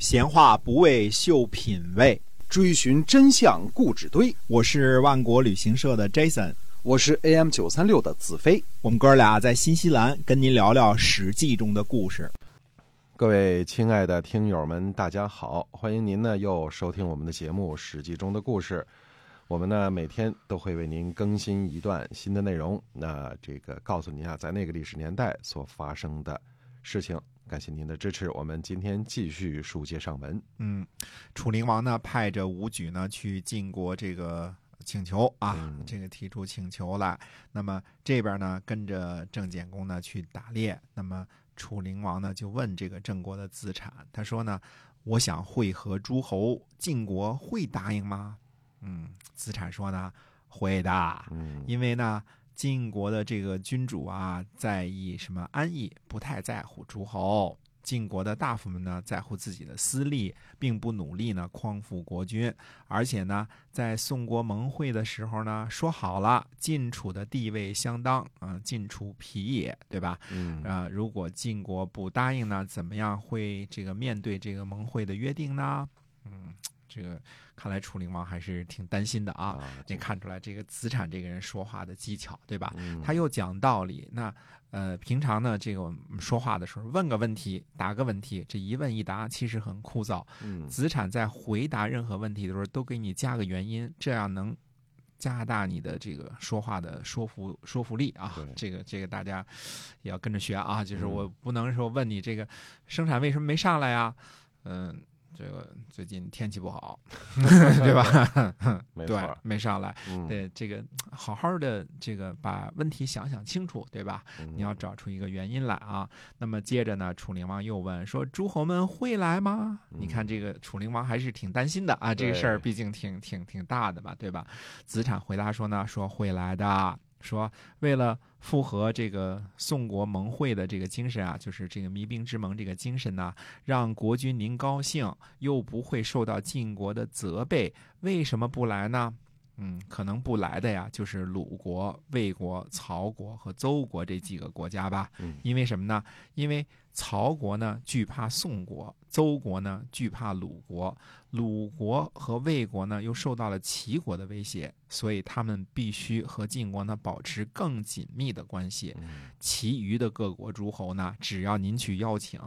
闲话不为秀品味，追寻真相固执堆。我是万国旅行社的 Jason，我是 AM 九三六的子飞。我们哥俩在新西兰跟您聊聊《史记》中的故事。各位亲爱的听友们，大家好，欢迎您呢又收听我们的节目《史记》中的故事。我们呢每天都会为您更新一段新的内容，那这个告诉您啊，在那个历史年代所发生的事情。感谢您的支持，我们今天继续书接上文。嗯，楚灵王呢派着武举呢去晋国这个请求啊，这个提出请求来。那么这边呢跟着郑简公呢去打猎。那么楚灵王呢就问这个郑国的子产，他说呢，我想会合诸侯，晋国会答应吗？嗯，子产说呢，会的。嗯，因为呢。晋国的这个君主啊，在意什么安逸，不太在乎诸侯。晋国的大夫们呢，在乎自己的私利，并不努力呢匡扶国君。而且呢，在宋国盟会的时候呢，说好了晋楚的地位相当啊，晋楚匹也，对吧？嗯啊，如果晋国不答应呢，怎么样会这个面对这个盟会的约定呢？嗯。这个看来楚灵王还是挺担心的啊！你看出来这个子产这个人说话的技巧，对吧？他又讲道理。那呃，平常呢，这个我们说话的时候问个问题，答个问题，这一问一答其实很枯燥。子产在回答任何问题的时候，都给你加个原因，这样能加大你的这个说话的说服说服力啊！这个这个大家也要跟着学啊！就是我不能说问你这个生产为什么没上来呀？嗯。这个最近天气不好 对吧？对，没上来。对，这个好好的，这个把问题想想清楚，对吧？你要找出一个原因来啊。那么接着呢，楚灵王又问说：“诸侯们会来吗？”你看这个楚灵王还是挺担心的啊。这个事儿毕竟挺挺挺大的吧，对吧？子产回答说呢：“说会来的。”说为了符合这个宋国盟会的这个精神啊，就是这个弭兵之盟这个精神呢，让国君您高兴，又不会受到晋国的责备，为什么不来呢？嗯，可能不来的呀，就是鲁国、魏国、曹国和邹国这几个国家吧。嗯，因为什么呢？因为曹国呢惧怕宋国，邹国呢惧怕鲁国，鲁国和魏国呢又受到了齐国的威胁，所以他们必须和晋国呢保持更紧密的关系。其余的各国诸侯呢，只要您去邀请，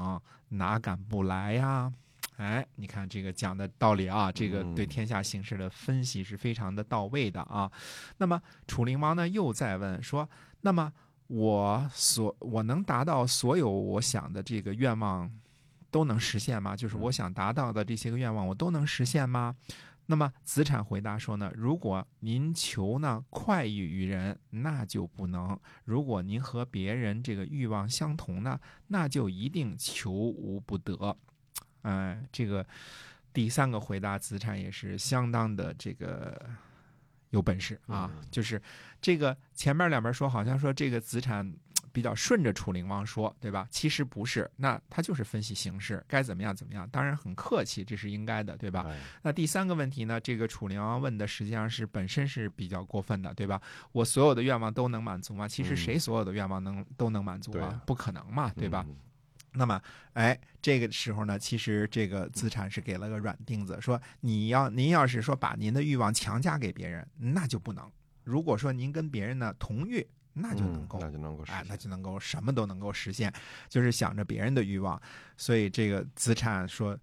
哪敢不来呀？哎，你看这个讲的道理啊，这个对天下形势的分析是非常的到位的啊。那么楚灵王呢又在问说：“那么我所我能达到所有我想的这个愿望都能实现吗？就是我想达到的这些个愿望我都能实现吗？”那么子产回答说呢：“如果您求呢快意于人，那就不能；如果您和别人这个欲望相同呢，那就一定求无不得。”哎，这个第三个回答子产也是相当的这个有本事啊，就是这个前面两边说好像说这个子产比较顺着楚灵王说，对吧？其实不是，那他就是分析形势，该怎么样怎么样，当然很客气，这是应该的，对吧？那第三个问题呢，这个楚灵王问的实际上是本身是比较过分的，对吧？我所有的愿望都能满足吗？其实谁所有的愿望能都能满足啊？不可能嘛，对吧？那么，哎，这个时候呢，其实这个资产是给了个软钉子，说你要您要是说把您的欲望强加给别人，那就不能；如果说您跟别人呢同欲，那就能够，那就能够，哎，那就能够什么都能够实现，就是想着别人的欲望。所以这个资产说，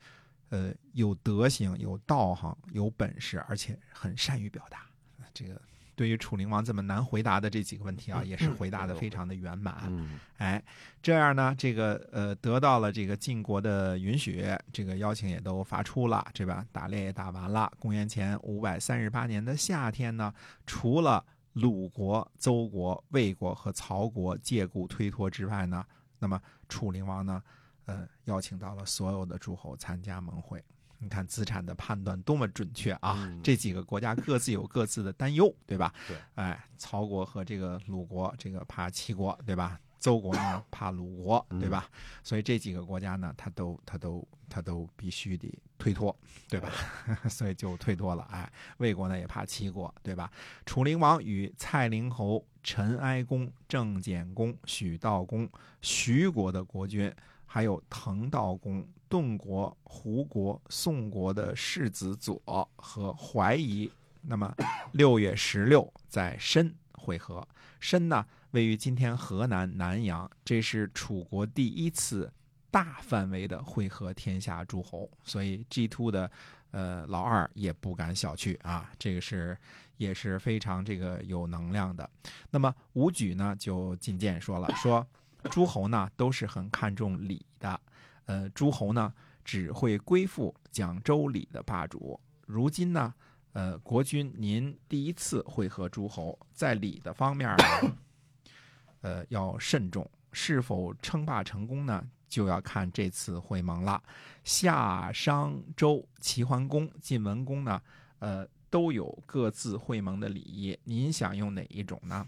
呃，有德行、有道行、有本事，而且很善于表达，这个。对于楚灵王这么难回答的这几个问题啊，也是回答的非常的圆满。哎，这样呢，这个呃得到了这个晋国的允许，这个邀请也都发出了，对吧？打猎也打完了。公元前五百三十八年的夏天呢，除了鲁国、邹国、魏国和曹国借故推脱之外呢，那么楚灵王呢，呃，邀请到了所有的诸侯参加盟会。你看资产的判断多么准确啊！这几个国家各自有各自的担忧，对吧？对，哎，曹国和这个鲁国，这个怕齐国，对吧？邹国呢 怕鲁国，对吧？所以这几个国家呢，他都他都他都必须得推脱，对吧？所以就推脱了。哎，魏国呢也怕齐国，对吧？楚灵王与蔡灵侯、陈哀公、郑简公、许道公、徐国的国君。还有滕道公、顿国、胡国、宋国的世子左和怀疑。那么 六月十六在申会合，申呢位于今天河南南阳，这是楚国第一次大范围的会合天下诸侯，所以 G two 的呃老二也不敢小觑啊，这个是也是非常这个有能量的。那么武举呢就进谏说了，说诸侯呢都是很看重礼的，呃，诸侯呢只会归附讲周礼的霸主。如今呢，呃，国君您第一次会合诸侯，在礼的方面呢，呃，要慎重，是否称霸成功呢？就要看这次会盟了。夏、商、周、齐桓公、晋文公呢，呃，都有各自会盟的礼仪。您想用哪一种呢？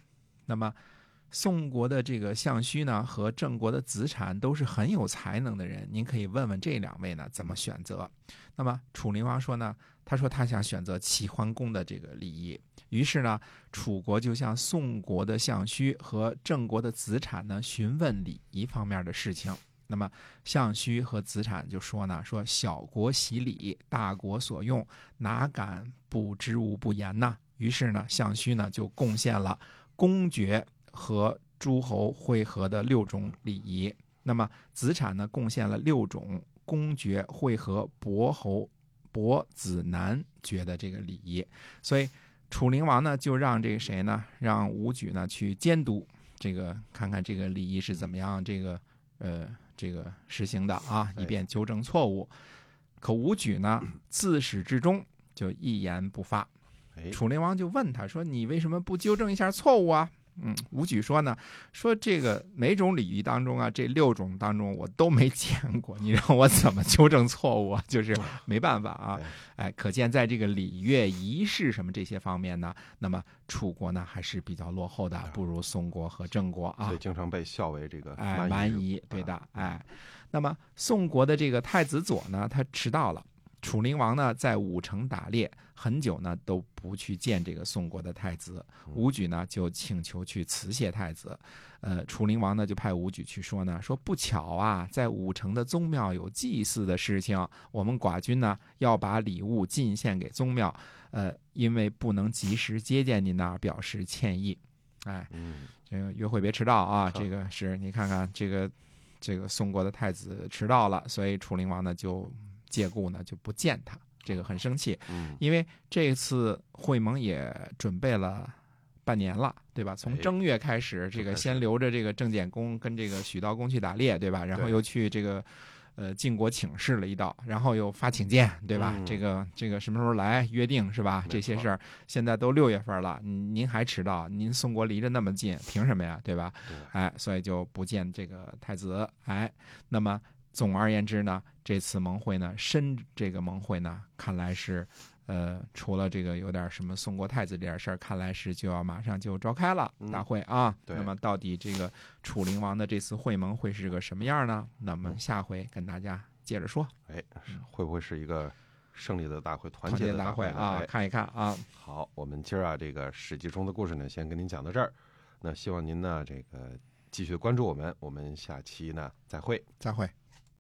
那么，宋国的这个相须呢，和郑国的子产都是很有才能的人，您可以问问这两位呢怎么选择。那么，楚灵王说呢，他说他想选择齐桓公的这个礼仪。于是呢，楚国就向宋国的相须和郑国的子产呢询问礼仪方面的事情。那么，相须和子产就说呢：“说小国习礼，大国所用，哪敢不知无不言呢？”于是呢，相须呢就贡献了公爵和诸侯会合的六种礼仪。那么，子产呢贡献了六种公爵会合伯侯、伯子男爵的这个礼仪。所以，楚灵王呢就让这个谁呢，让武举呢去监督这个，看看这个礼仪是怎么样，这个呃。这个实行的啊，以便纠正错误。可武举呢，自始至终就一言不发。楚灵王就问他说：“你为什么不纠正一下错误啊？”嗯，武举说呢，说这个每种礼仪当中啊，这六种当中我都没见过，你让我怎么纠正错误啊？就是没办法啊。哎，可见在这个礼乐仪式什么这些方面呢，那么楚国呢还是比较落后的，不如宋国和郑国啊。所以经常被笑为这个哎蛮夷，对的哎。那么宋国的这个太子左呢，他迟到了。楚灵王呢，在武城打猎很久呢，都不去见这个宋国的太子。武举呢，就请求去辞谢太子。呃，楚灵王呢，就派武举去说呢，说不巧啊，在武城的宗庙有祭祀的事情，我们寡君呢，要把礼物进献给宗庙。呃，因为不能及时接见您呢，表示歉意。哎，这个约会别迟到啊！这个是你看看，这个这个宋国的太子迟到了，所以楚灵王呢就。借故呢就不见他，这个很生气，因为这次会盟也准备了半年了，对吧？从正月开始，这个先留着这个郑简公跟这个许道公去打猎，对吧？然后又去这个呃晋国请示了一道，然后又发请柬，对吧？这个这个什么时候来约定是吧？这些事儿现在都六月份了，您还迟到，您宋国离着那么近，凭什么呀？对吧？哎，所以就不见这个太子，哎，那么。总而言之呢，这次盟会呢，申这个盟会呢，看来是，呃，除了这个有点什么宋国太子这点事儿，看来是就要马上就召开了大会啊。那么到底这个楚灵王的这次会盟会是个什么样呢？那么下回跟大家接着说。哎，会不会是一个胜利的大会、团结的大会啊？看一看啊。好，我们今儿啊，这个史记中的故事呢，先跟您讲到这儿。那希望您呢，这个继续关注我们。我们下期呢，再会。再会。